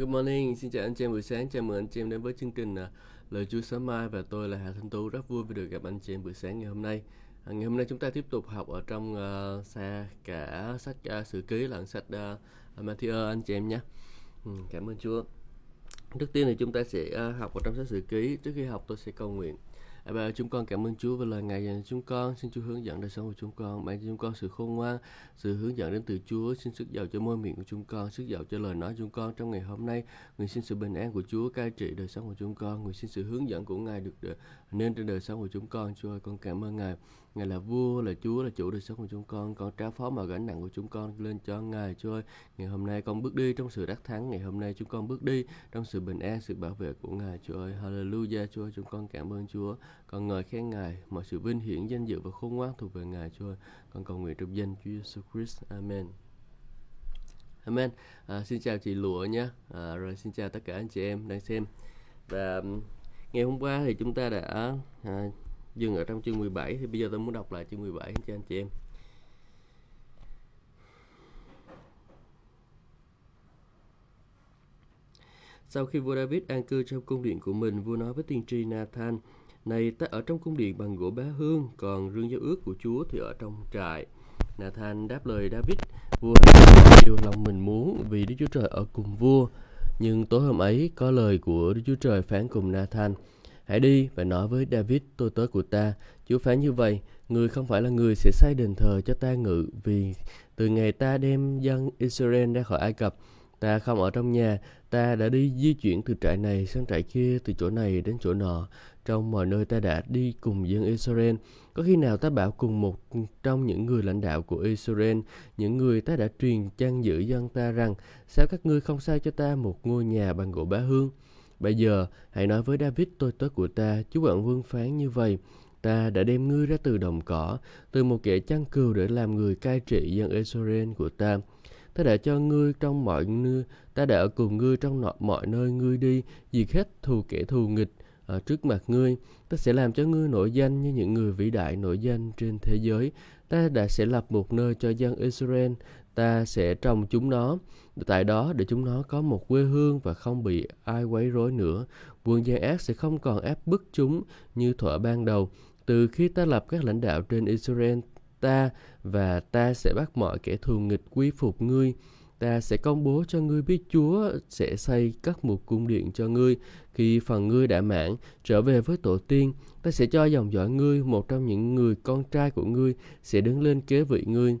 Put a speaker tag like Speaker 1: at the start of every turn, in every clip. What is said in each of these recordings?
Speaker 1: Good morning, xin chào anh chị em buổi sáng, chào mừng anh chị em đến với chương trình à, Lời Chúa sớm mai và tôi là Hà Thanh Tú rất vui vì được gặp anh chị em buổi sáng ngày hôm nay. À, ngày hôm nay chúng ta tiếp tục học ở trong uh, xa cả sách uh, sử ký lẫn sách uh, Matthew anh chị em nhé. Ừ, cảm ơn Chúa. Trước tiên thì chúng ta sẽ uh, học ở trong sách sử ký. Trước khi học tôi sẽ cầu nguyện. À, bà, chúng con cảm ơn Chúa về lời Ngài dành cho chúng con. Xin Chúa hướng dẫn đời sống của chúng con. Ban cho chúng con sự khôn ngoan, sự hướng dẫn đến từ Chúa. Xin sức giàu cho môi miệng của chúng con, sức giàu cho lời nói của chúng con trong ngày hôm nay. Nguyện xin sự bình an của Chúa cai trị đời sống của chúng con. Nguyện xin sự hướng dẫn của Ngài được nên trên đời sống của chúng con. Chúa ơi, con cảm ơn Ngài. Ngài là vua, là Chúa, là chủ đời sống của chúng con. Con trao phó mọi gánh nặng của chúng con lên cho Ngài. Chúa ơi, ngày hôm nay con bước đi trong sự đắc thắng. Ngày hôm nay chúng con bước đi trong sự bình an, sự bảo vệ của Ngài. Chúa ơi, Hallelujah. Chúa ơi, chúng con cảm ơn Chúa. Con ngợi khen Ngài, mọi sự vinh hiển, danh dự và khôn ngoan thuộc về Ngài. Chúa ơi, con cầu nguyện trong danh Chúa Jesus Christ. Amen. Amen. À, xin chào chị Lụa nhé. À, rồi xin chào tất cả anh chị em đang xem. Và ngày hôm qua thì chúng ta đã à, dừng ở trong chương 17 thì bây giờ tôi muốn đọc lại chương 17 cho anh chị em. Sau khi vua David an cư trong cung điện của mình, vua nói với tiên tri Nathan, này ta ở trong cung điện bằng gỗ bá hương, còn rương giao ước của Chúa thì ở trong trại. Nathan đáp lời David, vua hãy điều lòng mình muốn vì Đức Chúa Trời ở cùng vua. Nhưng tối hôm ấy có lời của Đức Chúa Trời phán cùng Nathan, Hãy đi và nói với David, tôi tớ của ta. Chúa phán như vậy, người không phải là người sẽ xây đền thờ cho ta ngự, vì từ ngày ta đem dân Israel ra khỏi Ai Cập, ta không ở trong nhà, ta đã đi di chuyển từ trại này sang trại kia, từ chỗ này đến chỗ nọ. Trong mọi nơi ta đã đi cùng dân Israel. Có khi nào ta bảo cùng một trong những người lãnh đạo của Israel, những người ta đã truyền trang giữ dân ta rằng, sao các ngươi không xây cho ta một ngôi nhà bằng gỗ bá hương? Bây giờ, hãy nói với David tôi tớ của ta, chú bạn vương phán như vậy. Ta đã đem ngươi ra từ đồng cỏ, từ một kẻ chăn cừu để làm người cai trị dân Israel của ta. Ta đã cho ngươi trong mọi nơi, ta đã ở cùng ngươi trong mọi nơi ngươi đi, diệt hết thù kẻ thù nghịch ở trước mặt ngươi. Ta sẽ làm cho ngươi nổi danh như những người vĩ đại nổi danh trên thế giới. Ta đã sẽ lập một nơi cho dân Israel, ta sẽ trồng chúng nó tại đó để chúng nó có một quê hương và không bị ai quấy rối nữa. Quân gian ác sẽ không còn áp bức chúng như thuở ban đầu. Từ khi ta lập các lãnh đạo trên Israel, ta và ta sẽ bắt mọi kẻ thù nghịch quy phục ngươi. Ta sẽ công bố cho ngươi biết Chúa sẽ xây các một cung điện cho ngươi. Khi phần ngươi đã mãn, trở về với tổ tiên, ta sẽ cho dòng dõi ngươi, một trong những người con trai của ngươi, sẽ đứng lên kế vị ngươi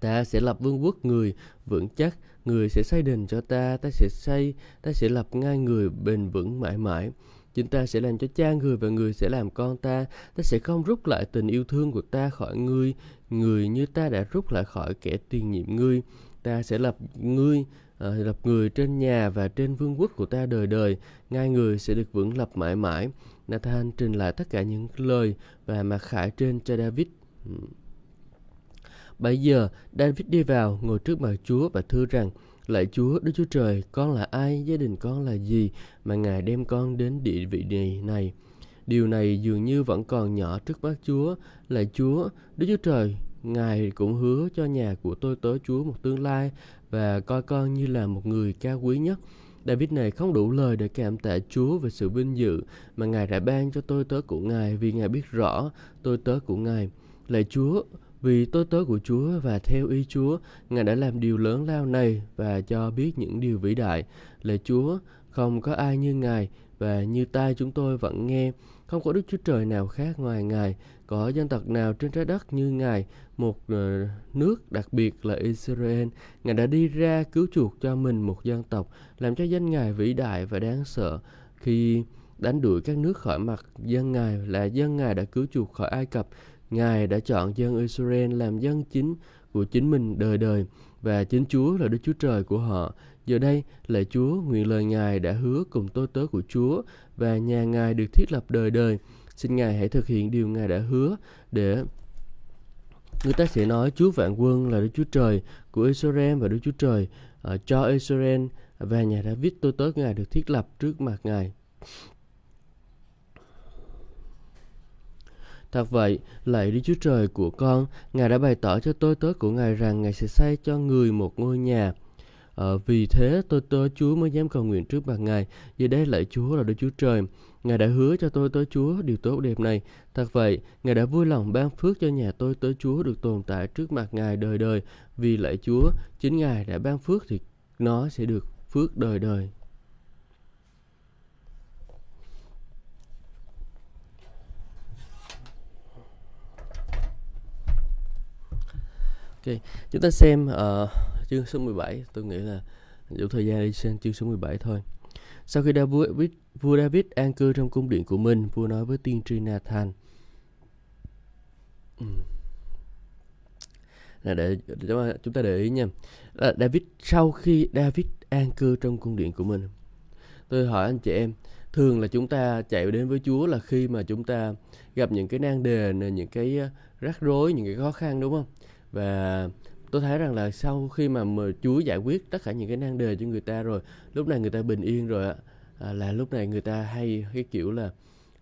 Speaker 1: ta sẽ lập vương quốc người vững chắc người sẽ xây đền cho ta ta sẽ xây ta sẽ lập ngay người bền vững mãi mãi. Chúng ta sẽ làm cho cha người và người sẽ làm con ta ta sẽ không rút lại tình yêu thương của ta khỏi ngươi người như ta đã rút lại khỏi kẻ tiền nhiệm ngươi. Ta sẽ lập ngươi à, lập người trên nhà và trên vương quốc của ta đời đời ngay người sẽ được vững lập mãi mãi. Nathan trình lại tất cả những lời và mặc khải trên cho David. Ừ. Bây giờ, David đi vào, ngồi trước mặt Chúa và thưa rằng, Lạy Chúa, Đức Chúa Trời, con là ai, gia đình con là gì, mà Ngài đem con đến địa vị này này. Điều này dường như vẫn còn nhỏ trước mắt Chúa. Lạy Chúa, Đức Chúa Trời, Ngài cũng hứa cho nhà của tôi tới Chúa một tương lai và coi con như là một người cao quý nhất. David này không đủ lời để cảm tạ Chúa về sự vinh dự mà Ngài đã ban cho tôi tớ của Ngài vì Ngài biết rõ tôi tớ của Ngài. Lạy Chúa, vì tôi tớ của Chúa và theo ý Chúa, Ngài đã làm điều lớn lao này và cho biết những điều vĩ đại. Lạy Chúa, không có ai như Ngài và như tai chúng tôi vẫn nghe. Không có Đức Chúa Trời nào khác ngoài Ngài, có dân tộc nào trên trái đất như Ngài, một ờ, nước đặc biệt là Israel. Ngài đã đi ra cứu chuộc cho mình một dân tộc, làm cho danh Ngài vĩ đại và đáng sợ. Khi đánh đuổi các nước khỏi mặt dân Ngài là dân Ngài đã cứu chuộc khỏi Ai Cập, Ngài đã chọn dân Israel làm dân chính của chính mình đời đời và chính Chúa là Đức Chúa Trời của họ. Giờ đây, lạy Chúa, nguyện lời Ngài đã hứa cùng tôi tớ của Chúa và nhà Ngài được thiết lập đời đời. Xin Ngài hãy thực hiện điều Ngài đã hứa để người ta sẽ nói Chúa vạn quân là Đức Chúa Trời của Israel và Đức Chúa Trời uh, cho Israel và nhà David tôi tớ Ngài được thiết lập trước mặt Ngài. Thật vậy, lạy Đức Chúa Trời của con, Ngài đã bày tỏ cho tôi tớ của Ngài rằng Ngài sẽ xây cho người một ngôi nhà. Ờ, vì thế tôi tớ Chúa mới dám cầu nguyện trước mặt Ngài. giờ đây lạy Chúa là Đức Chúa Trời. Ngài đã hứa cho tôi tớ Chúa điều tốt đẹp này. Thật vậy, Ngài đã vui lòng ban phước cho nhà tôi tớ Chúa được tồn tại trước mặt Ngài đời đời. Vì lạy Chúa, chính Ngài đã ban phước thì nó sẽ được phước đời đời. Ok, chúng ta xem uh, chương số 17, tôi nghĩ là đủ thời gian đi xem chương số 17 thôi. Sau khi David, vua David an cư trong cung điện của mình, vua nói với tiên tri Nathan. Ừ. Là để chúng ta để ý nha. Là David sau khi David an cư trong cung điện của mình. Tôi hỏi anh chị em, thường là chúng ta chạy đến với Chúa là khi mà chúng ta gặp những cái nan đề, những cái ờ, rắc rối, những cái khó khăn đúng không? Và tôi thấy rằng là sau khi mà, mà Chúa giải quyết tất cả những cái nan đề cho người ta rồi lúc này người ta bình yên rồi ạ à, là lúc này người ta hay cái kiểu là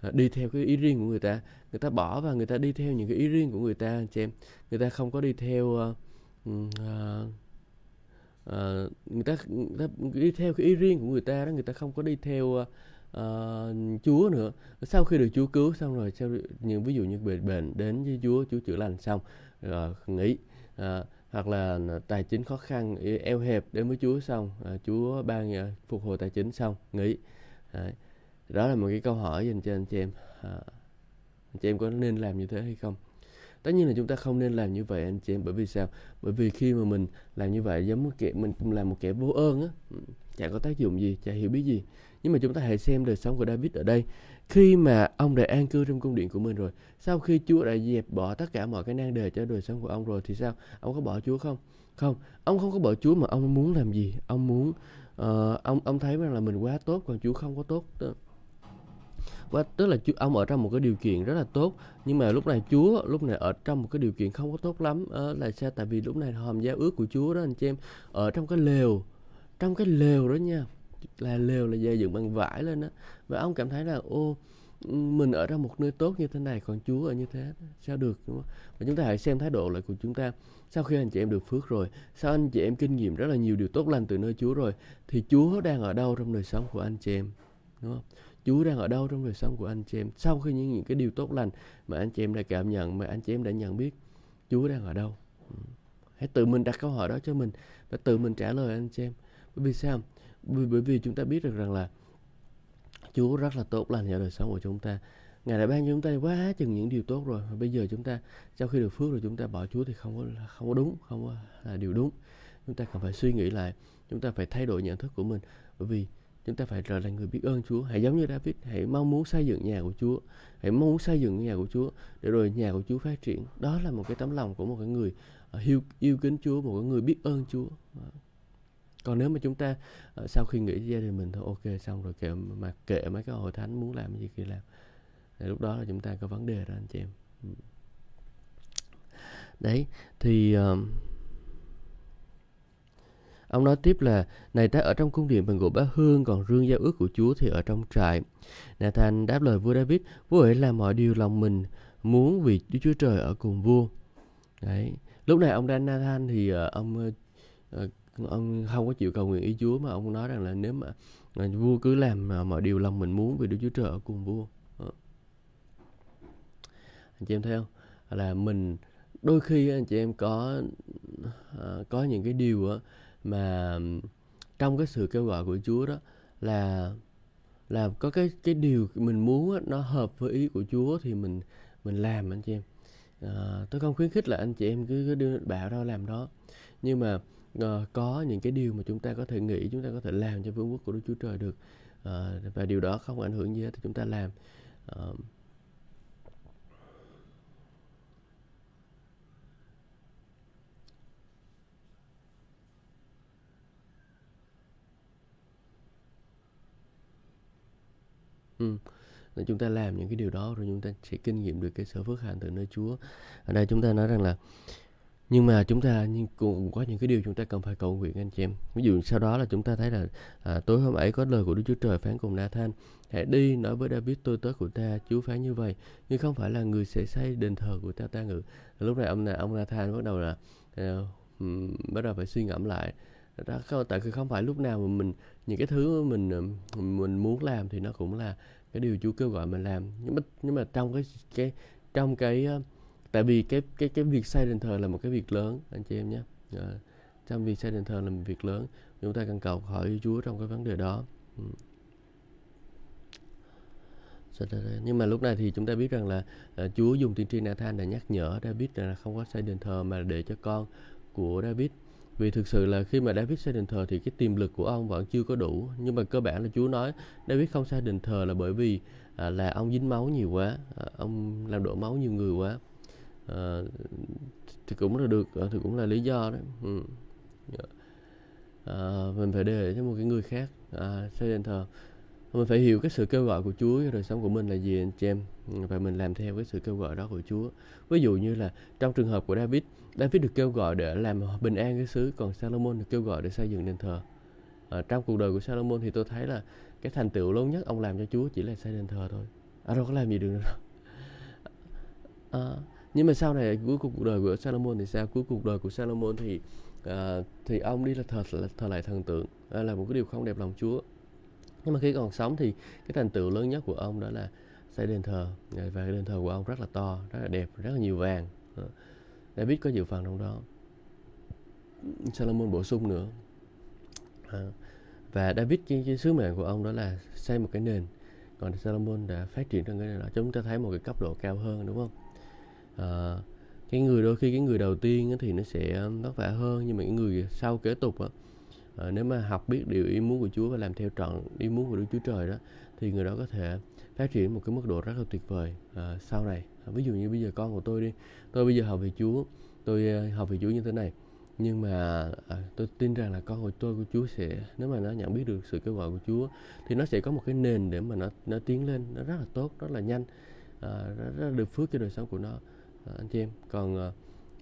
Speaker 1: à, đi theo cái ý riêng của người ta. Người ta bỏ và người ta đi theo những cái ý riêng của người ta anh chị em. Người ta không có đi theo uh, uh, uh, người ta người ta đi theo cái ý riêng của người ta đó người ta không có đi theo uh, uh, Chúa nữa. Sau khi được Chúa cứu xong rồi sau những ví dụ như bệnh bệnh đến với Chúa Chúa chữa lành xong uh, nghỉ. À, hoặc là tài chính khó khăn eo hẹp đến với Chúa xong à, Chúa ban phục hồi tài chính xong nghỉ. Đấy. đó là một cái câu hỏi dành cho anh chị em. À, anh chị em có nên làm như thế hay không? Tất nhiên là chúng ta không nên làm như vậy anh chị em bởi vì sao? Bởi vì khi mà mình làm như vậy giống một kẻ mình làm một kẻ vô ơn á. Chẳng có tác dụng gì chẳng hiểu biết gì nhưng mà chúng ta hãy xem đời sống của David ở đây. Khi mà ông đã an cư trong cung điện của mình rồi sau khi Chúa đã dẹp bỏ tất cả mọi cái nan đề cho đời sống của ông rồi thì sao? Ông có bỏ Chúa không? Không. Ông không có bỏ Chúa mà ông muốn làm gì? Ông muốn uh, ông ông thấy rằng là mình quá tốt còn Chúa không có tốt. Quá tức là ông ở trong một cái điều kiện rất là tốt. Nhưng mà lúc này Chúa lúc này ở trong một cái điều kiện không có tốt lắm. À, là sao? Tại vì lúc này hòm giao ước của Chúa đó anh chị em ở trong cái lều trong cái lều đó nha là lều là dây dựng bằng vải lên đó và ông cảm thấy là, ô, mình ở trong một nơi tốt như thế này, còn Chúa ở như thế, sao được, đúng không? Và chúng ta hãy xem thái độ lại của chúng ta. Sau khi anh chị em được phước rồi, sau anh chị em kinh nghiệm rất là nhiều điều tốt lành từ nơi Chúa rồi, thì Chúa đang ở đâu trong đời sống của anh chị em? Đúng không? Chúa đang ở đâu trong đời sống của anh chị em? Sau khi những những cái điều tốt lành mà anh chị em đã cảm nhận, mà anh chị em đã nhận biết, Chúa đang ở đâu? Ừ. Hãy tự mình đặt câu hỏi đó cho mình và tự mình trả lời anh chị em. Bởi vì sao? Bởi, vì chúng ta biết được rằng là Chúa rất là tốt lành cho đời sống của chúng ta. Ngài đã ban cho chúng ta quá chừng những điều tốt rồi. Bây giờ chúng ta sau khi được phước rồi chúng ta bỏ Chúa thì không có không có đúng không có là điều đúng. Chúng ta cần phải suy nghĩ lại chúng ta phải thay đổi nhận thức của mình. Bởi vì chúng ta phải trở thành người biết ơn Chúa. Hãy giống như David hãy mong muốn xây dựng nhà của Chúa. Hãy mong muốn xây dựng nhà của Chúa để rồi nhà của Chúa phát triển. Đó là một cái tấm lòng của một cái người ờ, yêu yêu kính Chúa một cái người biết ơn Chúa còn nếu mà chúng ta uh, sau khi nghĩ gia đình mình thôi ok xong rồi kệ mà kệ mấy cái hội thánh muốn làm gì thì làm. Thì lúc đó là chúng ta có vấn đề đó anh chị em. Ừ. Đấy thì uh, ông nói tiếp là này ta ở trong cung điện bằng gỗ bá hương còn rương giao ước của chúa thì ở trong trại. Nathan đáp lời vua David vua ấy làm mọi điều lòng mình muốn vì Đức Chúa Trời ở cùng vua. Đấy lúc này ông Dan Nathan thì uh, ông uh, ông không có chịu cầu nguyện ý Chúa mà ông nói rằng là nếu mà, à, vua cứ làm mà mọi điều lòng mình muốn vì Đức Chúa Trời ở cùng vua. Anh chị em thấy không? Là mình đôi khi anh chị em có à, có những cái điều mà trong cái sự kêu gọi của Chúa đó là là có cái cái điều mình muốn nó hợp với ý của Chúa thì mình mình làm anh chị em. À, tôi không khuyến khích là anh chị em cứ, cứ đưa bảo đâu làm đó. Nhưng mà uh, có những cái điều mà chúng ta có thể nghĩ chúng ta có thể làm cho vương quốc của Đức Chúa Trời được uh, và điều đó không ảnh hưởng gì hết thì chúng ta làm uh, Ừ. chúng ta làm những cái điều đó rồi chúng ta sẽ kinh nghiệm được cái sự phước hạnh từ nơi Chúa. Ở đây chúng ta nói rằng là nhưng mà chúng ta nhưng cũng có những cái điều chúng ta cần phải cầu nguyện anh chị em. Ví dụ sau đó là chúng ta thấy là à, tối hôm ấy có lời của Đức Chúa Trời phán cùng Nathan hãy đi nói với David tôi tới của ta Chúa phán như vậy nhưng không phải là người sẽ xây đền thờ của ta ta ngự. Lúc này ông ông Nathan bắt đầu là uh, bắt đầu phải suy ngẫm lại. Đó không tại vì không phải lúc nào mà mình những cái thứ mình mình muốn làm thì nó cũng là cái điều Chúa kêu gọi mình làm. Nhưng mà nhưng mà trong cái cái trong cái tại vì cái cái cái việc xây đền thờ là một cái việc lớn anh chị em nhé. À, trong việc xây đền thờ là một việc lớn. Chúng ta cần cầu hỏi Chúa trong cái vấn đề đó. Ừ. nhưng mà lúc này thì chúng ta biết rằng là uh, Chúa dùng tiên tri Nathan để nhắc nhở David là không có xây đền thờ mà để cho con của David. Vì thực sự là khi mà David xây đền thờ thì cái tiềm lực của ông vẫn chưa có đủ. Nhưng mà cơ bản là Chúa nói David không xây đền thờ là bởi vì à, là ông dính máu nhiều quá à, ông làm đổ máu nhiều người quá à, thì cũng là được ờ, thì cũng là lý do đấy. Ừ. à, mình phải để cho một cái người khác à, xây đền thờ. Mình phải hiểu cái sự kêu gọi của Chúa cho đời sống của mình là gì anh chị em. Ừ, và mình làm theo cái sự kêu gọi đó của Chúa. Ví dụ như là trong trường hợp của David David được kêu gọi để làm bình an cái xứ còn Salomon được kêu gọi để xây dựng đền thờ. À, trong cuộc đời của Salomon thì tôi thấy là cái thành tựu lớn nhất ông làm cho Chúa chỉ là xây đền thờ thôi. À đâu có làm gì được nữa à, nhưng mà sau này cuối cuộc đời của Salomon thì sao? Cuối cuộc đời của Salomon thì à, thì ông đi là thờ thờ lại thần tượng. À, là một cái điều không đẹp lòng Chúa. Nhưng mà khi còn sống thì cái thành tựu lớn nhất của ông đó là xây đền thờ. Và cái đền thờ của ông rất là to rất là đẹp rất là nhiều vàng. David có nhiều phần trong đó. Salomon bổ sung nữa. À, và David cái, cái sứ mệnh của ông đó là xây một cái nền. Còn Salomon đã phát triển trong cái nền đó. Chúng ta thấy một cái cấp độ cao hơn đúng không? À, cái người đôi khi cái người đầu tiên thì nó sẽ vất vả hơn nhưng mà cái người sau kế tục á, à, nếu mà học biết điều ý muốn của Chúa và làm theo trọn ý muốn của Đức Chúa Trời đó thì người đó có thể phát triển một cái mức độ rất là tuyệt vời à, sau này. À, ví dụ như bây giờ con của tôi đi tôi bây giờ học về Chúa tôi học về Chúa như thế này nhưng mà à, tôi tin rằng là con của tôi của Chúa sẽ nếu mà nó nhận biết được sự kêu gọi của Chúa thì nó sẽ có một cái nền để mà nó nó tiến lên nó rất là tốt rất là nhanh à, rất, rất là được phước cho đời sống của nó à, anh chị em còn à,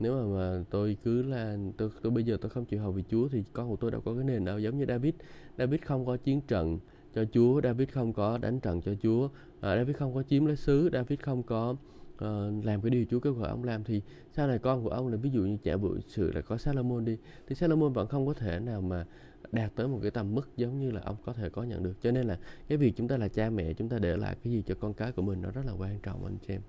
Speaker 1: nếu mà, mà tôi cứ là tôi, tôi bây giờ tôi không chịu hầu vì Chúa thì con của tôi đâu có cái nền đâu giống như David. David không có chiến trận cho Chúa David không có đánh trận cho Chúa à, David không có chiếm lấy xứ David không có uh, làm cái điều Chúa kêu gọi ông làm thì sau này con của ông là ví dụ như trẻ bự sự là có Salomon đi thì Salomon vẫn không có thể nào mà đạt tới một cái tầm mức giống như là ông có thể có nhận được. Cho nên là cái việc chúng ta là cha mẹ chúng ta để lại cái gì cho con cái của mình nó rất là quan trọng anh chị em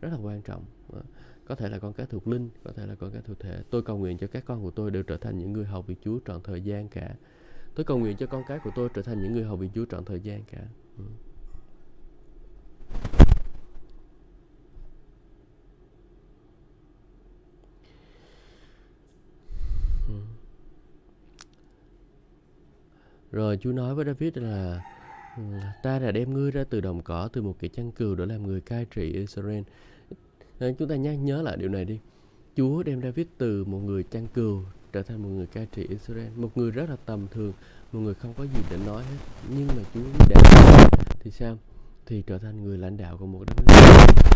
Speaker 1: rất là quan trọng ờ, có thể là con cái thuộc linh, có thể là con cái thuộc thể tôi cầu nguyện cho các con của tôi đều trở thành những người hầu vị Chúa trọn thời gian cả tôi cầu nguyện cho con cái của tôi trở thành những người hầu vị Chúa trọn thời gian cả ừ. ừ. Rồi Chúa nói với David là Ừ, ta đã đem ngươi ra từ đồng cỏ, Từ một cái chăn cừu để làm người cai trị Israel. Ờ, chúng ta nhắc nhớ lại điều này đi. Chúa đem David từ một người chăn cừu trở thành một người cai trị Israel. Một người rất là tầm thường, một người không có gì để nói hết. Nhưng mà Chúa đã thì sao? Thì trở thành người lãnh đạo của một đất nước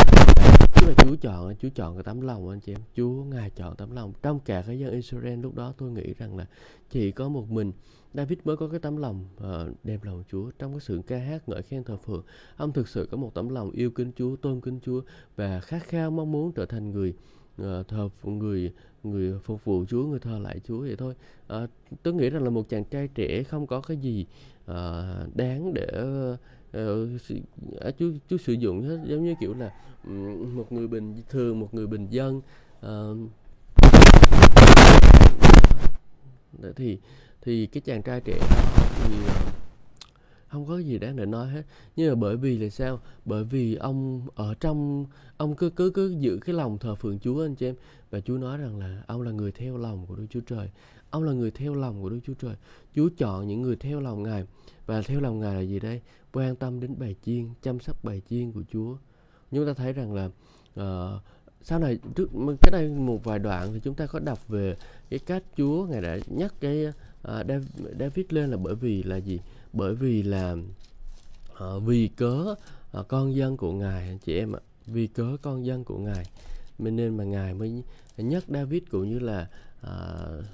Speaker 1: là Chúa chọn Chúa chọn cái tấm lòng anh chị em. Chúa ngài chọn tấm lòng. Trong cả cái dân Israel lúc đó tôi nghĩ rằng là chỉ có một mình David mới có cái tấm lòng ờ, uh, đem lòng Chúa. Trong cái sự ca hát ngợi khen thờ phượng ông thực sự có một tấm lòng yêu kính Chúa tôn kính Chúa và khát khao mong muốn trở thành người uh, thờ người người phục vụ Chúa người thờ lại Chúa vậy thôi. Uh, tôi nghĩ rằng là một chàng trai trẻ không có cái gì uh, đáng để uh, uh, chú chú sử dụng hết giống như kiểu là một người bình thường một người bình dân. Uh, thì thì cái chàng trai trẻ thì ờ, không có gì đáng để nói hết. Nhưng mà bởi vì là sao? Bởi vì ông ở trong ông cứ cứ cứ giữ cái lòng thờ phượng Chúa anh chị em. Và Chúa nói rằng là ông là người theo lòng của Đức Chúa Trời ông là người theo lòng của Đức Chúa Trời. Chúa chọn những người theo lòng Ngài. Và theo lòng Ngài là gì đây? Quan tâm đến bài chiên chăm sóc bài chiên của Chúa. Chúng ta thấy rằng là uh, sau này trước cái đây một vài đoạn thì chúng ta có đọc về cái cách Chúa ngài đã nhắc cái uh, David lên là bởi vì là gì? Bởi vì là uh, vì cớ uh, con dân của ngài chị em ạ vì cớ con dân của ngài. Nên mà ngài mới nhắc David cũng như là uh,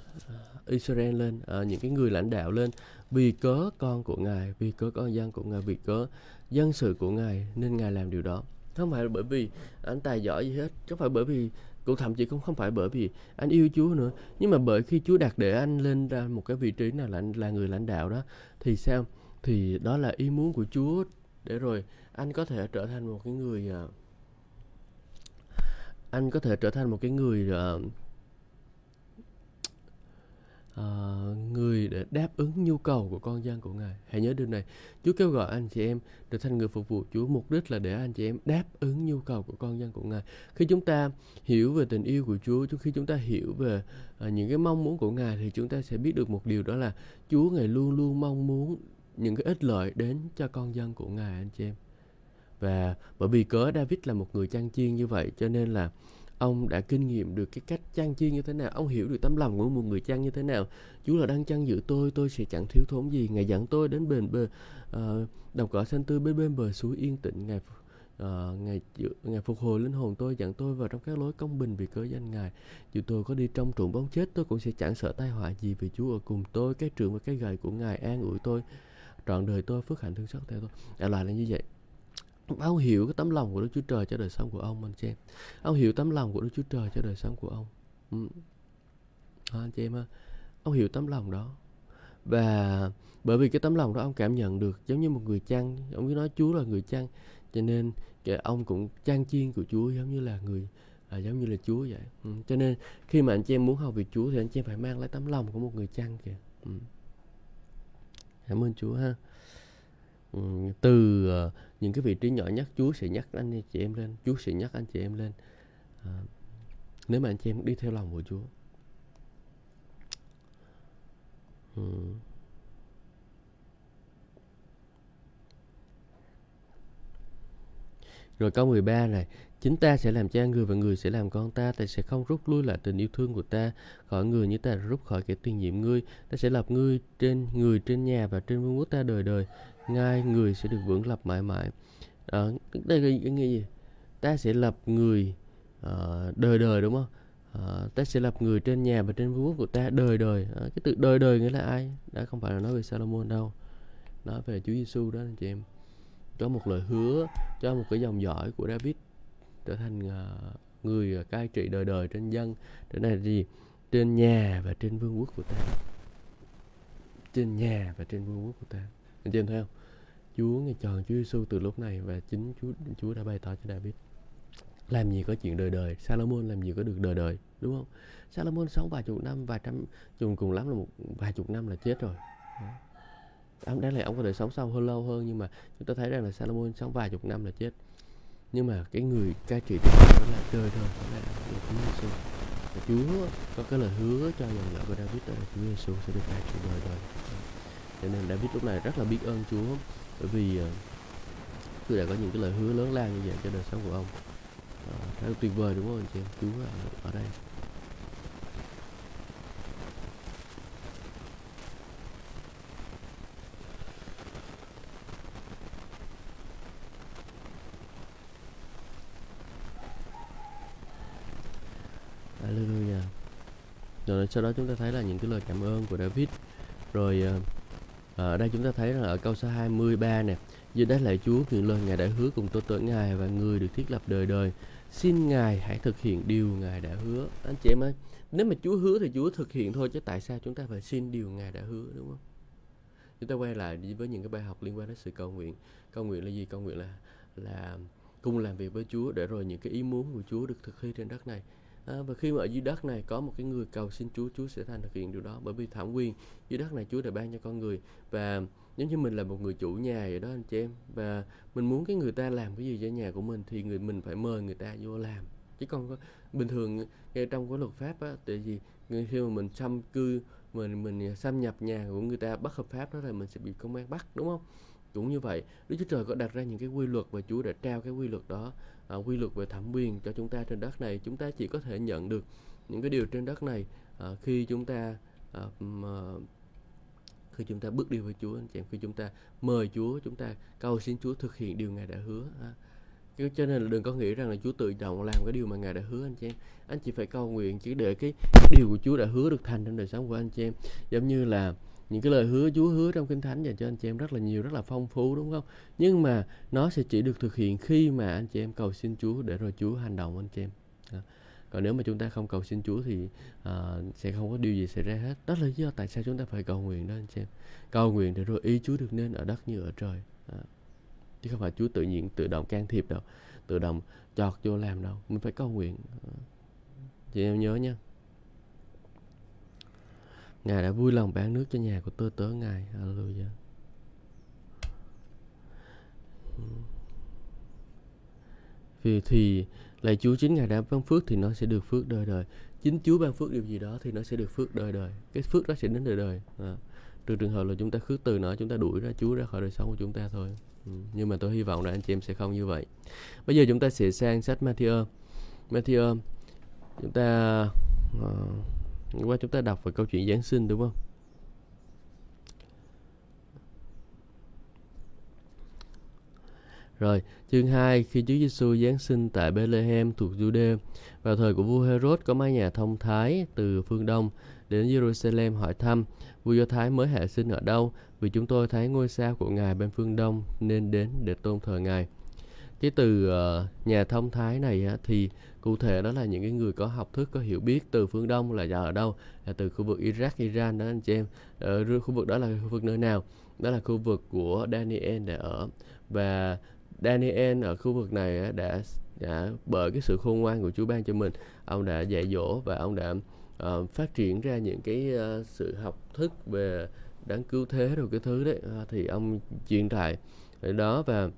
Speaker 1: Israel lên uh, những cái người lãnh đạo lên vì cớ con của ngài vì cớ con dân của ngài vì cớ dân sự của ngài nên ngài làm điều đó. Không phải bởi vì anh tài giỏi gì hết không phải bởi vì cũng thậm chí cũng không phải bởi vì anh yêu Chúa nữa. Nhưng mà bởi khi Chúa đặt để anh lên ra một cái vị trí nào là là người lãnh đạo đó thì sao? Thì đó là ý muốn của Chúa. Để rồi anh có thể trở thành một cái người uh, anh có thể trở thành một cái người uh, uh, người để đáp ứng nhu cầu của con dân của Ngài. Hãy nhớ điều này. Chúa kêu gọi anh chị em trở thành người phục vụ Chúa. Mục đích là để anh chị em đáp ứng nhu cầu của con dân của Ngài. Khi chúng ta hiểu về tình yêu của Chúa, khi chúng ta hiểu về uh, những cái mong muốn của Ngài thì chúng ta sẽ biết được một điều đó là Chúa Ngài luôn luôn mong muốn những cái ích lợi đến cho con dân của Ngài anh chị em. Và bởi vì cớ David là một người chăn chiên như vậy cho nên là ông đã kinh nghiệm được cái cách chăn chiên như thế nào ông hiểu được tấm lòng của một người chăn như thế nào. Chúa là đang chăn giữ tôi tôi sẽ chẳng thiếu thốn gì. Ngài dẫn tôi đến bền bờ ờ, uh, đồng cỏ xanh tươi bên bên bờ suối yên tĩnh. Ngài uh, ngài ngài phục hồi linh hồn tôi dẫn tôi vào trong các lối công bình vì cớ danh ngài. Dù tôi có đi trong trụng bóng chết tôi cũng sẽ chẳng sợ tai họa gì vì chúa ở cùng tôi. Cái trường và cái gậy của ngài an ủi tôi. Trọn đời tôi phước hạnh thương xót theo tôi. Đại loại là như vậy ông hiểu cái tấm lòng của Đức Chúa Trời cho đời sống của ông anh chị em ông hiểu tấm lòng của Đức Chúa Trời cho đời sống của ông ừ. à, anh chị em ha ông hiểu tấm lòng đó và bởi vì cái tấm lòng đó ông cảm nhận được giống như một người chăn ông cứ nói Chúa là người chăn cho nên cái ông cũng chăn chiên của Chúa giống như là người à, giống như là Chúa vậy ừ. cho nên khi mà anh chị em muốn học về Chúa thì anh chị em phải mang lấy tấm lòng của một người chăn kìa ừ. cảm ơn Chúa ha. Ừ, từ ờ, những cái vị trí nhỏ nhất Chúa sẽ nhắc anh chị em lên Chúa sẽ nhắc anh chị em lên. À, nếu mà anh chị em đi theo lòng của Chúa. Ừ. Rồi câu 13 này Chính ta sẽ làm cha người và người sẽ làm con ta Ta sẽ không rút lui lại tình yêu thương của ta. Khỏi người như ta rút khỏi kẻ tiền nhiệm ngươi Ta sẽ lập ngươi trên người trên nhà và trên vương quốc ta đời đời ngay người sẽ được vững lập mãi mãi. À, đây là cái nghĩa gì? Ta sẽ lập người à, đời đời đúng không? À, ta sẽ lập người trên nhà và trên vương quốc của ta đời đời. À, cái từ đời đời nghĩa là ai? Đã không phải là nói về Salomon đâu. Nói về Chúa Giêsu đó anh chị em. Có một lời hứa cho một cái dòng dõi của David trở thành uh, người cai trị đời đời trên dân. Trên này là gì? Trên nhà và trên vương quốc của ta. Trên nhà và trên vương quốc của ta anh chị em thấy không? Chúa ngài chọn Chúa Giêsu từ lúc này và chính Chúa Chúa đã bày tỏ cho David. Làm gì có chuyện đời đời? Salomon làm gì có được đời đời, đúng không? Salomon sống vài chục năm vài trăm chừng cùng lắm là một vài chục năm là chết rồi. Ông, đáng lẽ ông có thể sống sau hơn lâu hơn nhưng mà chúng ta thấy rằng là Salomon sống vài chục năm là chết. Nhưng mà cái người cai trị đó là đời đời, đó là Chúa Giêsu và Chúa có cái lời hứa cho dòng dõi của David đó là Chúa Giêsu sẽ được cai trị đời đời cho nên David lúc này rất là biết ơn Chúa bởi vì ờ, Chúa đã có những cái lời hứa lớn lao như vậy cho đời sống của ông à, rất là tuyệt vời đúng không anh chị em Chúa ở, ở đây Hallelujah. Rồi sau đó chúng ta thấy là những cái lời cảm ơn của David. Rồi uh, Ờ, ở đây chúng ta thấy là ở câu số 23 nè. Giờ đây lại Chúa nguyện lời Ngài đã hứa cùng tôi tới Ngài và người được thiết lập đời đời. Xin Ngài hãy thực hiện điều Ngài đã hứa. Anh chị em ơi, Nếu mà Chúa hứa thì Chúa thực hiện thôi Chứ tại sao chúng ta phải xin điều Ngài đã hứa, đúng không? Chúng ta quay lại với những cái bài học liên quan đến sự cầu nguyện. Cầu nguyện là gì? Cầu nguyện là là cùng làm việc với Chúa để rồi những cái ý muốn của Chúa được thực thi trên đất này à, và khi mà ở dưới đất này có một cái người cầu xin Chúa Chúa sẽ thành thực hiện điều đó. Bởi vì thẩm quyền dưới đất này Chúa đã ban cho con người. Và giống như mình là một người chủ nhà vậy đó anh chị em. Và mình muốn cái người ta làm cái gì cho nhà của mình thì người mình phải mời người ta vô làm. Chứ còn có, bình thường ngay trong cái luật pháp á tại vì khi mà mình xâm cư mình mình xâm nhập nhà của người ta bất hợp pháp đó là mình sẽ bị công an bắt đúng không? Cũng như vậy Đức Chúa Trời có đặt ra những cái quy luật và Chúa đã trao cái quy luật đó à, quy luật về thẩm quyền cho chúng ta trên đất này chúng ta chỉ có thể nhận được những cái điều trên đất này à, khi chúng ta à, mà, khi chúng ta bước đi với Chúa anh chị em khi chúng ta mời Chúa chúng ta cầu xin Chúa thực hiện điều Ngài đã hứa à, cho nên là đừng có nghĩ rằng là Chúa tự động làm cái điều mà Ngài đã hứa anh chị em. Anh chị phải cầu nguyện chỉ để cái điều của Chúa đã hứa được thành trong đời sống của anh chị em. Giống như là những cái lời hứa Chúa hứa trong Kinh Thánh dành cho anh chị em rất là nhiều, rất là phong phú đúng không? Nhưng mà nó sẽ chỉ được thực hiện khi mà anh chị em cầu xin Chúa để rồi Chúa hành động anh chị em. còn nếu mà chúng ta không cầu xin Chúa thì à, sẽ không có điều gì xảy ra hết đó là lý do tại sao chúng ta phải cầu nguyện đó anh chị em cầu nguyện để rồi ý Chúa được nên ở đất như ở trời à. chứ không phải Chúa tự nhiên tự động can thiệp đâu tự động chọt vô làm đâu mình phải cầu nguyện à. chị em nhớ nha Ngài đã vui lòng bán nước cho nhà của tôi tớ Ngài. Hallelujah. Vì thì lạy Chúa chính Ngài đã ban phước thì nó sẽ được phước đời đời. Chính Chúa ban phước điều gì đó thì nó sẽ được phước đời đời. Cái phước đó sẽ đến đời đời. À. trừ trường hợp là chúng ta khước từ nó chúng ta đuổi ra Chúa ra khỏi đời sống của chúng ta thôi. Ừ. nhưng mà tôi hy vọng là anh chị em sẽ không như vậy. Bây giờ chúng ta sẽ sang sách Matthew. Matthew chúng ta uh, qua chúng ta đọc về câu chuyện Giáng sinh đúng không Rồi, chương 2, khi Chúa Giêsu giáng sinh tại Bethlehem thuộc Jude, vào thời của vua Herod có mấy nhà thông thái từ phương Đông đến Jerusalem hỏi thăm, vua Do Thái mới hạ sinh ở đâu, vì chúng tôi thấy ngôi sao của Ngài bên phương Đông nên đến để tôn thờ Ngài. Cái từ ờ, nhà thông thái này thì cụ thể đó là những cái người có học thức, có hiểu biết từ phương Đông là ở đâu, là từ khu vực Iraq, Iran đó anh chị em. Ờ, ở khu vực đó là khu vực nơi nào? Đó là khu vực của Daniel để ở. Và Daniel ở khu vực này đã, đã bởi cái sự khôn ngoan của Chúa ban cho mình. Ông đã dạy dỗ và ông đã uh, phát triển ra những cái uh, sự học thức về đáng cứu thế rồi cái thứ đấy. Uh, thì ông truyền tải đó và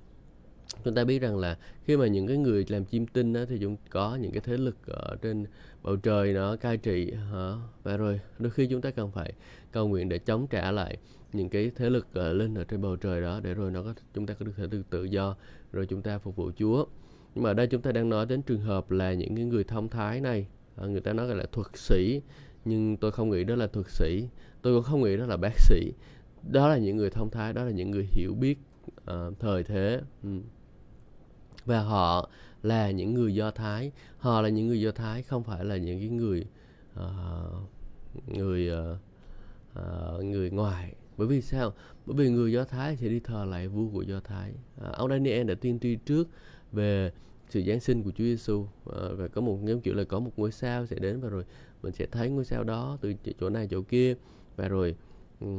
Speaker 1: chúng ta biết rằng là khi mà những cái người làm chim tinh đó, thì chúng có những cái thế lực ở trên bầu trời nó cai trị hả? Và rồi đôi khi chúng ta cần phải cầu nguyện để chống trả lại những cái thế lực uh, lên ở trên bầu trời đó để rồi nó có chúng ta có thể được tự do rồi chúng ta phục vụ Chúa. Nhưng mà ở đây chúng ta đang nói đến trường hợp là những cái người thông thái này uh, người ta nói là thuật sĩ nhưng tôi không nghĩ đó là thuật sĩ. Tôi cũng không nghĩ đó là bác sĩ. Đó là những người thông thái đó là những người hiểu biết uh, thời thế. Um. và họ là những người do thái. Họ là những người do thái không phải là những cái người uh, người uh, uh, người ngoài. Bởi vì sao? Bởi vì người do thái sẽ đi thờ lại vua của do thái. À, ông daniel đã tiên tri trước về sự giáng sinh của Chúa Giêsu à, và có một nhóm kiểu là có một ngôi sao sẽ đến và rồi mình sẽ thấy ngôi sao đó từ chỗ này chỗ kia. Và rồi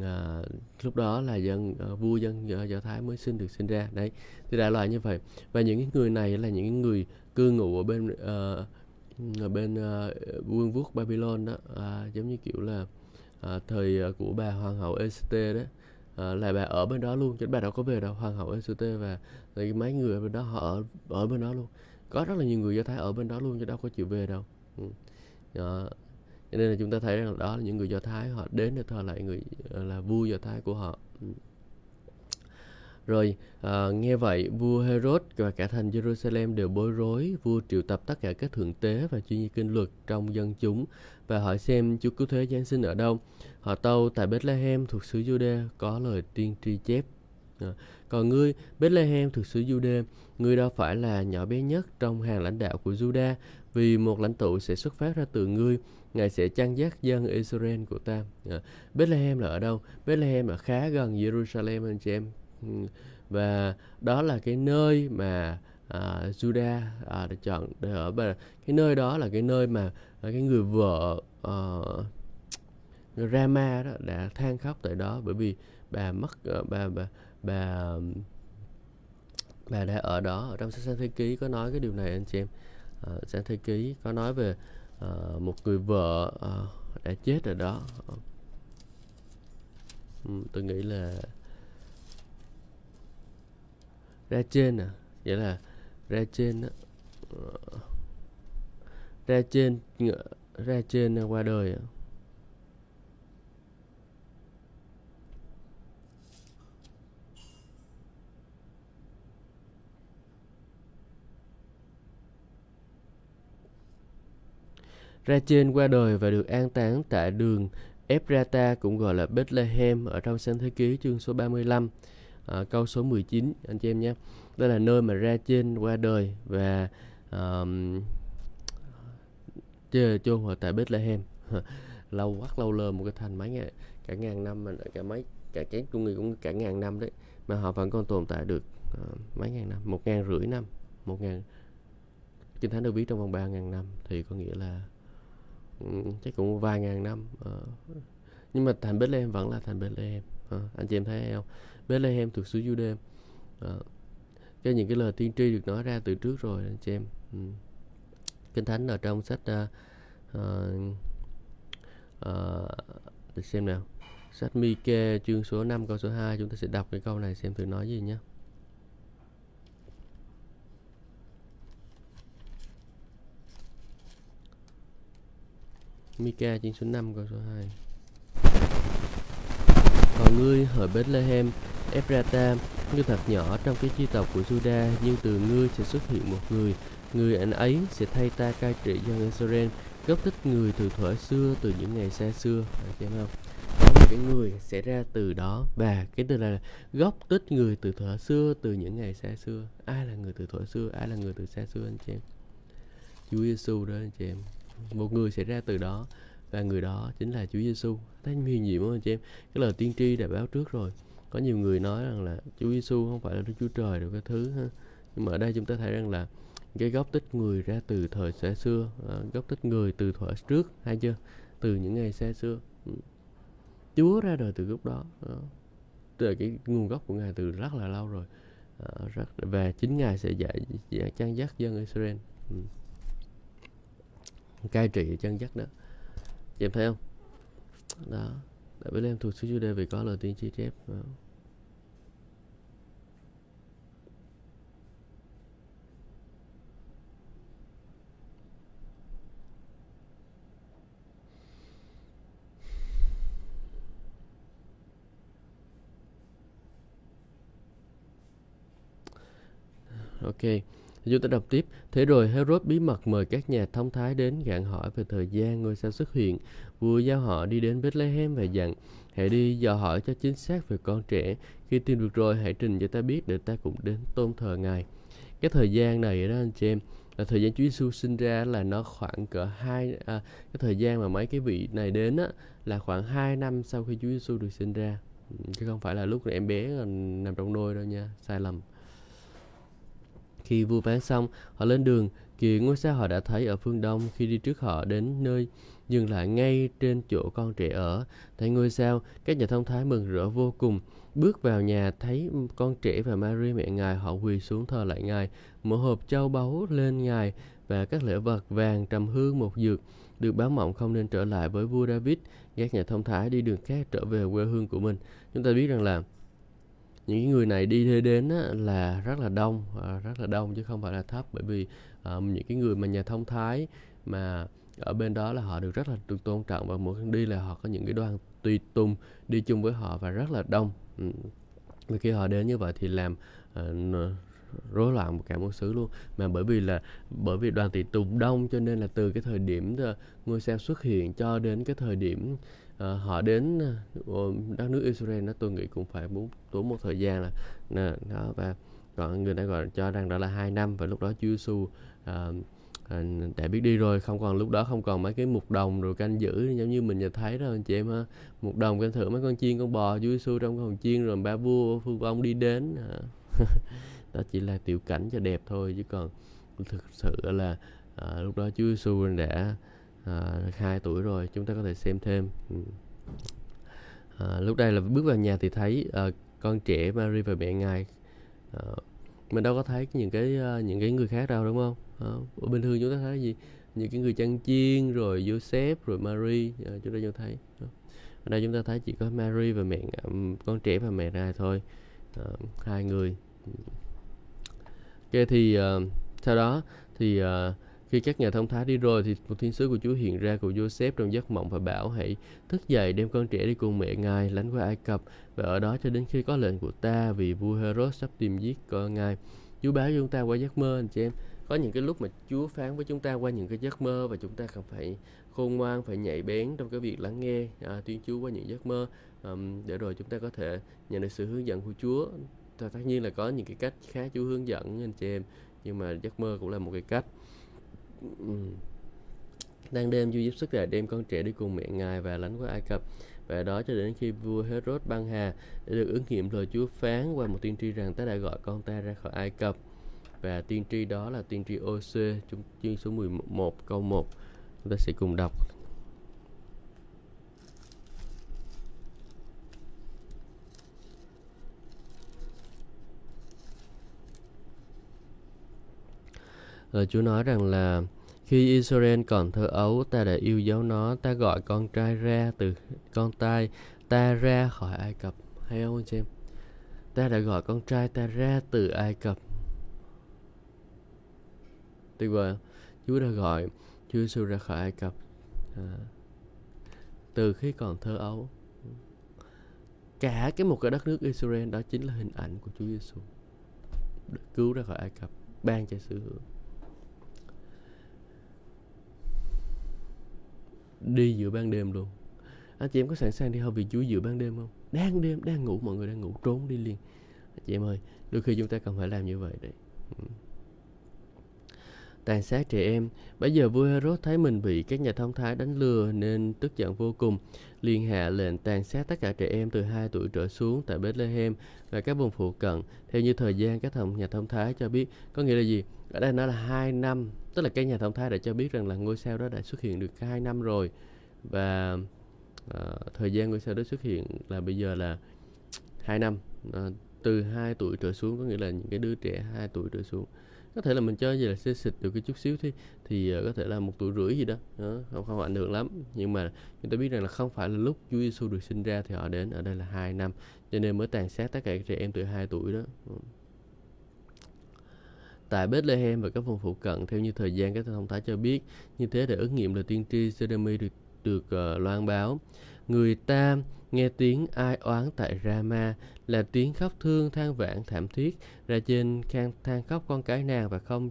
Speaker 1: à, lúc đó là dân à, vua dân do, do thái mới sinh được sinh ra. Đấy thì đại loại như vậy. Và những người này là những người cư ngụ ở bên à, ở bên à, vương quốc Babylon đó. À, giống như kiểu là à, thời của bà hoàng hậu Esther đấy à, là bà ở bên đó luôn chứ bà đâu có về đâu. Hoàng hậu Esther và thì mấy người ở bên đó họ ở ở bên đó luôn. Có rất là nhiều người do thái ở bên đó luôn chứ đâu có chịu về đâu. Ừ. à, cho nên là chúng ta thấy rằng đó là những người do thái họ đến để thờ lại người ờ, là vua do thái của họ. Ừ. Rồi à, nghe vậy vua Herod và cả thành Jerusalem đều bối rối. Vua triệu tập tất cả các thượng tế và chuyên gia kinh luật trong dân chúng và hỏi xem Chúa cứu thế Giáng sinh ở đâu. Họ tâu tại Bethlehem thuộc xứ Jude có lời tiên tri chép. À, còn ngươi Bethlehem thuộc xứ Jude, ngươi đâu phải là nhỏ bé nhất trong hàng lãnh đạo của Juda, vì một lãnh tụ sẽ xuất phát ra từ ngươi, ngài sẽ chăn dắt dân Israel của ta. À, Bethlehem là ở đâu? Bethlehem là khá gần Jerusalem anh chị em. Ừ. Và đó là cái nơi mà à, Judah à, đã chọn để ở. Và cái nơi đó là cái nơi mà à, cái người vợ uh, Rama đó đã than khóc tại đó bởi vì bà mất ờ, bà bà bà bà đã ở đó. Ở trong sách sáng thế ký có nói cái điều này anh chị em. Ờ, à, sáng thế ký có nói về à, một người vợ à, đã chết ở đó. Ờ. Ừ, tôi nghĩ là ra trên à. Vậy là ra trên á. Ra trên ra trên qua đời à. Ra trên qua đời và được an táng tại đường Ephrata cũng gọi là Bethlehem ở trong Sáng Thế Ký chương số 35 à, câu số 19 anh chị em nhé. Đây là nơi mà ra trên qua đời và um, chôn ở tại Bethlehem. Lâu quá lâu lơ một cái thành mấy ngày cả ngàn năm mà cả mấy cả cái tôi người cũng cả ngàn năm đấy mà họ vẫn còn tồn tại được uh, mấy ngàn năm một ngàn rưỡi năm một ngàn kinh thánh được viết trong vòng ba ngàn năm thì có nghĩa là Ừ, chắc cũng vài ngàn năm ờ. nhưng mà thành Bethlehem vẫn là thành Bethlehem ờ, anh chị em thấy không? Bethlehem thuộc xứ Judea uh, ờ. cái những cái lời tiên tri được nói ra từ trước rồi anh chị em. Ừ. Kinh thánh ở trong sách uh, uh, uh, để xem nào. Sách Mike chương số 5 câu số 2 chúng ta sẽ đọc cái câu này xem thử nói gì nhé. Mika chương số 5 câu số 2 Còn ngươi hỏi Bethlehem, Ephrata, ngươi thật nhỏ trong cái chi tộc của Juda, nhưng từ ngươi sẽ xuất hiện một người, người anh ấy sẽ thay ta cai trị dân Israel, gốc tích người từ thuở xưa, từ những ngày xa xưa. phải không? Có một cái người sẽ ra từ đó và cái từ là gốc tích người từ thuở xưa, từ những ngày xa xưa. Ai là người từ thuở xưa, ai là người từ xa xưa anh chị em? Chúa Giêsu đó anh chị em một người sẽ ra từ đó và người đó chính là Chúa Giêsu. Thấy huyền diệu không anh chị em? Cái lời tiên tri đã báo trước rồi. Có nhiều người nói rằng là Chúa Giêsu không phải là Đức Chúa Trời được cái thứ ha. Nhưng mà ở đây chúng ta thấy rằng là cái gốc tích người ra từ thời xa xưa, à, gốc tích người từ thuở trước, hay chưa? Từ những ngày xa xưa. Ừ. Chúa ra đời từ lúc đó. Uh, từ cái nguồn gốc của ngài từ rất là lâu rồi. À, rất và chính ngài sẽ dạy, dạy trang dắt dân Israel. Ừ cai trị chân chất đó chị em thấy không? Đó. Tại với em thuộc xứ Jude vì có lời tiên tri chép. Đó. ok chúng ta đọc tiếp. Thế rồi Herod bí mật mời các nhà thông thái đến gạn hỏi về thời gian ngôi sao xuất hiện. Vua giao họ đi đến Bethlehem và dặn hãy đi dò hỏi cho chính xác về con trẻ. Khi tìm được rồi hãy trình cho ta biết để ta cũng đến tôn thờ ngài. Cái thời gian này đó anh chị em là thời gian Chúa Giêsu sinh ra là nó khoảng cỡ hai à, cái thời gian mà mấy cái vị này đến á, là khoảng 2 năm sau khi Chúa Giêsu được sinh ra chứ không phải là lúc em bé nằm trong nôi đâu nha sai lầm khi vua phán xong, họ lên đường, kìa ngôi sao họ đã thấy ở phương đông khi đi trước họ đến nơi dừng lại ngay trên chỗ con trẻ ở. Thấy ngôi sao, các nhà thông thái mừng rỡ vô cùng. Bước vào nhà thấy con trẻ và Mary mẹ ngài họ quỳ xuống thờ lại ngài, mở hộp châu báu lên ngài và các lễ vật vàng trầm hương một dược được báo mộng không nên trở lại với vua David. Các nhà thông thái đi đường khác trở về quê hương của mình. Chúng ta biết rằng là những người này đi đến là rất là đông à, rất là đông chứ không phải là thấp. Bởi vì à, những cái người mà nhà thông thái mà ở bên đó là họ được rất là được tôn trọng và mỗi đi là họ có những cái đoàn tùy tùng đi chung với họ và rất là đông. Ừ. Và khi họ đến như vậy thì làm à, rối loạn cả một xứ luôn. Mà bởi vì là, bởi vì đoàn tùy tùng đông cho nên là từ cái thời điểm ngôi sao xuất hiện cho đến cái thời điểm à, họ đến ờ, đất nước Israel nó tôi nghĩ cũng phải muốn tốn một thời gian là nè, đó và còn người ta gọi cho rằng đó là hai năm và lúc đó Chúa Giêsu uh, ờ, đã biết đi rồi không còn lúc đó không còn mấy cái mục đồng rồi canh giữ giống như mình nhìn thấy đó anh chị em ha. Mục đồng canh thử mấy con chiên con bò Chúa Giêsu trong con chiên rồi ba vua phương vong đi đến đó chỉ là tiểu cảnh cho đẹp thôi chứ còn thực sự là à, lúc đó Chúa Giêsu đã à, hai tuổi rồi chúng ta có thể xem thêm. À, lúc đây là bước vào nhà thì thấy à, con trẻ Mary và mẹ ngài à, mình đâu có thấy những cái những cái người khác đâu đúng không? À, ở bình thường chúng ta thấy gì? Những cái người chăn chiên rồi Joseph rồi Mary à, chúng ta chưa thấy. Ở đây chúng ta thấy chỉ có Mary và mẹ con trẻ và mẹ ngài thôi. À, hai người. Ừ. Ok thì uh, sau đó thì uh, khi các nhà thông thái đi rồi thì một thiên sứ của Chúa hiện ra của Joseph trong giấc mộng và bảo hãy thức dậy đem con trẻ đi cùng mẹ ngài lánh qua Ai Cập và ở đó cho đến khi có lệnh của ta vì vua Herod sắp tìm giết con ngài. Chúa báo cho chúng ta qua giấc mơ anh chị em. Có những cái lúc mà Chúa phán với chúng ta qua những cái giấc mơ và chúng ta cần phải khôn ngoan, phải nhạy bén trong cái việc lắng nghe à, tuyên Chúa qua những giấc mơ um, để rồi chúng ta có thể nhận được sự hướng dẫn của Chúa. Tất nhiên là có những cái cách khác Chúa hướng dẫn anh chị em nhưng mà giấc mơ cũng là một cái cách Ừ. đang đêm du giúp sức để đem con trẻ đi cùng mẹ ngài và lánh qua Ai Cập. Và đó cho đến khi vua Herod băng hà để được ứng nghiệm lời Chúa phán qua một tiên tri rằng ta đã gọi con ta ra khỏi Ai Cập. Và tiên tri đó là tiên tri OC chúng chương số 11 câu 1 chúng ta sẽ cùng đọc. Lời Chúa nói rằng là khi Israel còn thơ ấu, ta đã yêu dấu nó, ta gọi con trai ra từ con tai, ta ra khỏi Ai Cập. Hay không anh chị em? Ta đã gọi con trai ta ra từ Ai Cập. Tuyệt vời. Chúa đã gọi Chúa Giêsu ra khỏi Ai Cập. À, từ khi còn thơ ấu. Cả cái một cái đất nước Israel đó chính là hình ảnh của Chúa Giêsu. Cứu ra khỏi Ai Cập, ban cho sự hưởng. Đi giữa ban đêm luôn. Anh chị em có sẵn sàng đi học vị Chúa giữa ban đêm không? Đang đêm, đang ngủ, mọi người đang ngủ trốn đi liền. Anh chị em ơi, đôi khi chúng ta cần phải làm như vậy đấy. Ừ tàn sát trẻ em. Bây giờ vua Herod thấy mình bị các nhà thông thái đánh lừa nên tức giận vô cùng liền hạ lệnh tàn sát tất cả trẻ em từ 2 tuổi trở xuống tại Bethlehem và các vùng phụ cận. Theo như thời gian các thông nhà thông thái cho biết có nghĩa là gì? Ở đây nó là hai năm tức là các nhà thông thái đã cho biết rằng là ngôi sao đó đã xuất hiện được hai năm rồi. Và uh, thời gian ngôi sao đó xuất hiện là bây giờ là hai năm. Uh, từ 2 tuổi trở xuống có nghĩa là những cái đứa trẻ 2 tuổi trở xuống có thể là mình cho gì là xê xịt được cái chút xíu thì thì uh, có thể là một tuổi rưỡi gì đó đó không không ảnh hưởng lắm. Nhưng mà chúng ta biết rằng là không phải là lúc Chúa Giêsu được sinh ra thì họ đến ở đây là hai năm. Cho nên mới tàn sát tất cả trẻ em từ 2 tuổi đó. Tại Bethlehem và các vùng phụ cận theo như thời gian các thông thái cho biết như thế để ứng nghiệm lời tiên tri Jeremy được được uh, loan báo. Người ta nghe tiếng ai oán tại Rama là tiếng khóc thương than vãn thảm thiết ra trên khang than khóc con cái nàng và không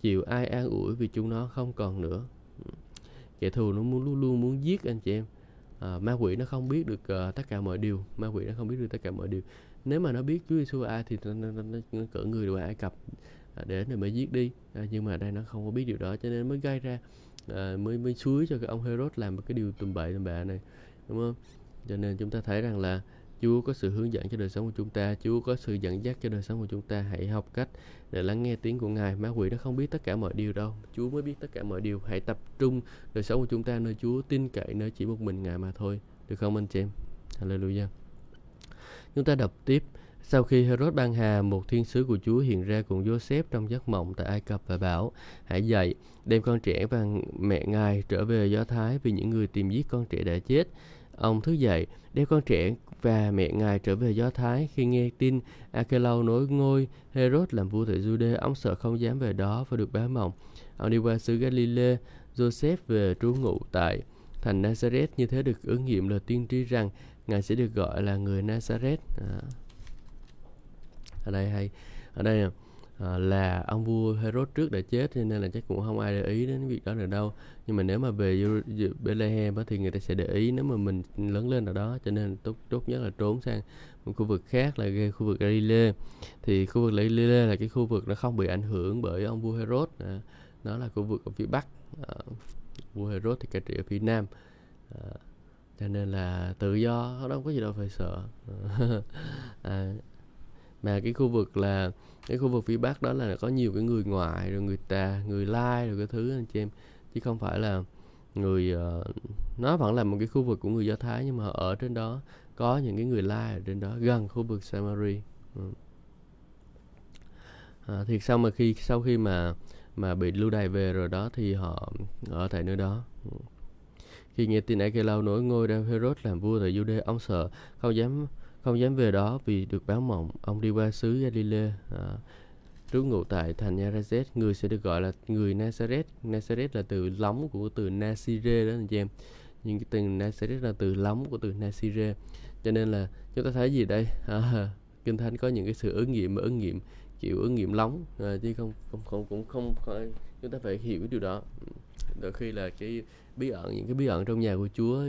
Speaker 1: chịu ai an ủi vì chúng nó không còn nữa. Kẻ thù nó muốn luôn luôn muốn giết anh chị em. À, ma quỷ nó không biết được uh, tất cả mọi điều. Ma quỷ nó không biết được tất cả mọi điều. Nếu mà nó biết Chúa Giêsu ai thì nó, nó, nó, nó cỡ người ngoài Ai Cập à, để rồi mới giết đi. À, nhưng mà đây nó không có biết điều đó cho nên mới gây ra à, mới mới suối cho cái ông Herod làm một cái điều tùm bậy tùm bạ này đúng không? Cho nên chúng ta thấy rằng là Chúa có sự hướng dẫn cho đời sống của chúng ta Chúa có sự dẫn dắt cho đời sống của chúng ta. Hãy học cách để lắng nghe tiếng của Ngài. Ma quỷ nó không biết tất cả mọi điều đâu. Chúa mới biết tất cả mọi điều. Hãy tập trung đời sống của chúng ta nơi Chúa Tin cậy nơi chỉ một mình Ngài mà thôi. Được không anh chị em? Hallelujah. Chúng ta đọc tiếp. Sau khi Herod ban hà, một thiên sứ của Chúa hiện ra cùng Joseph trong giấc mộng tại Ai Cập và bảo, hãy dậy, đem con trẻ và mẹ ngài trở về Do Thái vì những người tìm giết con trẻ đã chết. Ông thức dậy, đem con trẻ và mẹ ngài trở về Do Thái khi nghe tin Akelau nối ngôi Herod làm vua tại Jude, ông sợ không dám về đó và được báo mộng. Ông đi qua xứ Galilee, Joseph về trú ngụ tại thành Nazareth như thế được ứng nghiệm lời tiên tri rằng ngài sẽ được gọi là người Nazareth. À ở đây hay ở đây à, Ờ, là ông vua Herod trước đã chết cho nên là chắc cũng không ai để ý đến việc đó nữa đâu. Nhưng mà nếu mà về Bethlehem thì người ta sẽ để ý nếu mà mình lớn lên ở đó cho nên tốt tốt nhất là trốn sang một khu vực khác là khu vực Galilee thì khu vực Galilee là cái khu vực nó không bị ảnh hưởng bởi ông vua Herod à, nó là khu vực ở phía bắc à, vua Herod thì cai trị ở phía nam. À, cho nên là tự do nó không có gì đâu phải sợ. À, mà cái khu vực là cái khu vực phía bắc đó là có nhiều cái người ngoại rồi người ta người lai rồi cái thứ anh chị em. Chứ không phải là người uh, nó vẫn là một cái khu vực của người do thái nhưng mà ở trên đó có những cái người lai ở trên đó gần khu vực samari. Ừ. à, thì sau mà khi sau khi mà mà bị lưu đày về rồi đó thì họ ở tại nơi đó. Ừ. Khi nghe tin Arkelau nối ngôi ra Herod làm vua tại Jude ông sợ không dám không dám về đó vì được báo mộng. Ông đi qua xứ Galilee à, trú ngụ tại thành Nazareth. Người sẽ được gọi là người Nazareth. Nazareth là từ lóng của từ Nazire đó anh chị em. Nhưng cái từ Nazareth là từ lóng của từ Nazire. Cho nên là chúng ta thấy gì đây? À, kinh thánh có những cái sự ứng nghiệm mà ứng nghiệm kiểu ứng nghiệm lóng à, chứ không không không cũng không, không chúng ta phải hiểu điều đó. Đôi khi là cái bí ẩn những cái bí ẩn trong nhà của Chúa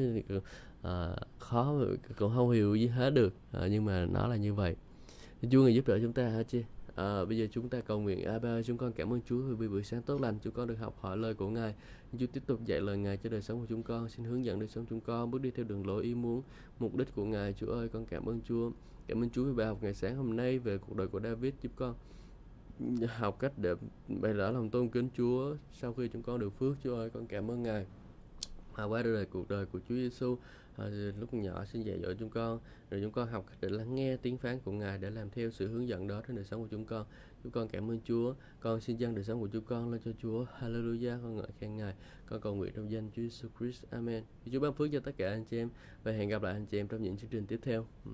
Speaker 1: à, khó cũng không hiểu gì hết được. À, nhưng mà nó là như vậy. Chúa người giúp đỡ chúng ta hả chị? À, bây giờ chúng ta cầu nguyện à, ba chúng con cảm ơn Chúa vì buổi sáng tốt lành. Chúng con được học hỏi lời của Ngài. Chúa tiếp tục dạy lời Ngài cho đời sống của chúng con. Xin hướng dẫn đời sống chúng con bước đi theo đường lối ý muốn mục đích của Ngài. Chúa ơi con cảm ơn Chúa. Cảm ơn Chúa vì bài học ngày sáng hôm nay về cuộc đời của David. Giúp con học cách để bày tỏ lòng tôn kính Chúa sau khi chúng con được phước. Chúa ơi con cảm ơn Ngài. Và qua đời cuộc đời của Chúa Giêsu à, lúc nhỏ xin dạy dỗ chúng con rồi chúng con học cách để lắng nghe tiếng phán của Ngài để làm theo sự hướng dẫn đó trong đời sống của chúng con. Chúng con cảm ơn Chúa. Con xin dâng đời sống của chúng con lên cho Chúa. Hallelujah. Con ngợi khen Ngài. Con cầu nguyện trong danh Chúa Jesus Christ. Amen. Chúa ban phước cho tất cả anh chị em và hẹn gặp lại anh chị em trong những chương trình tiếp theo. Ừ.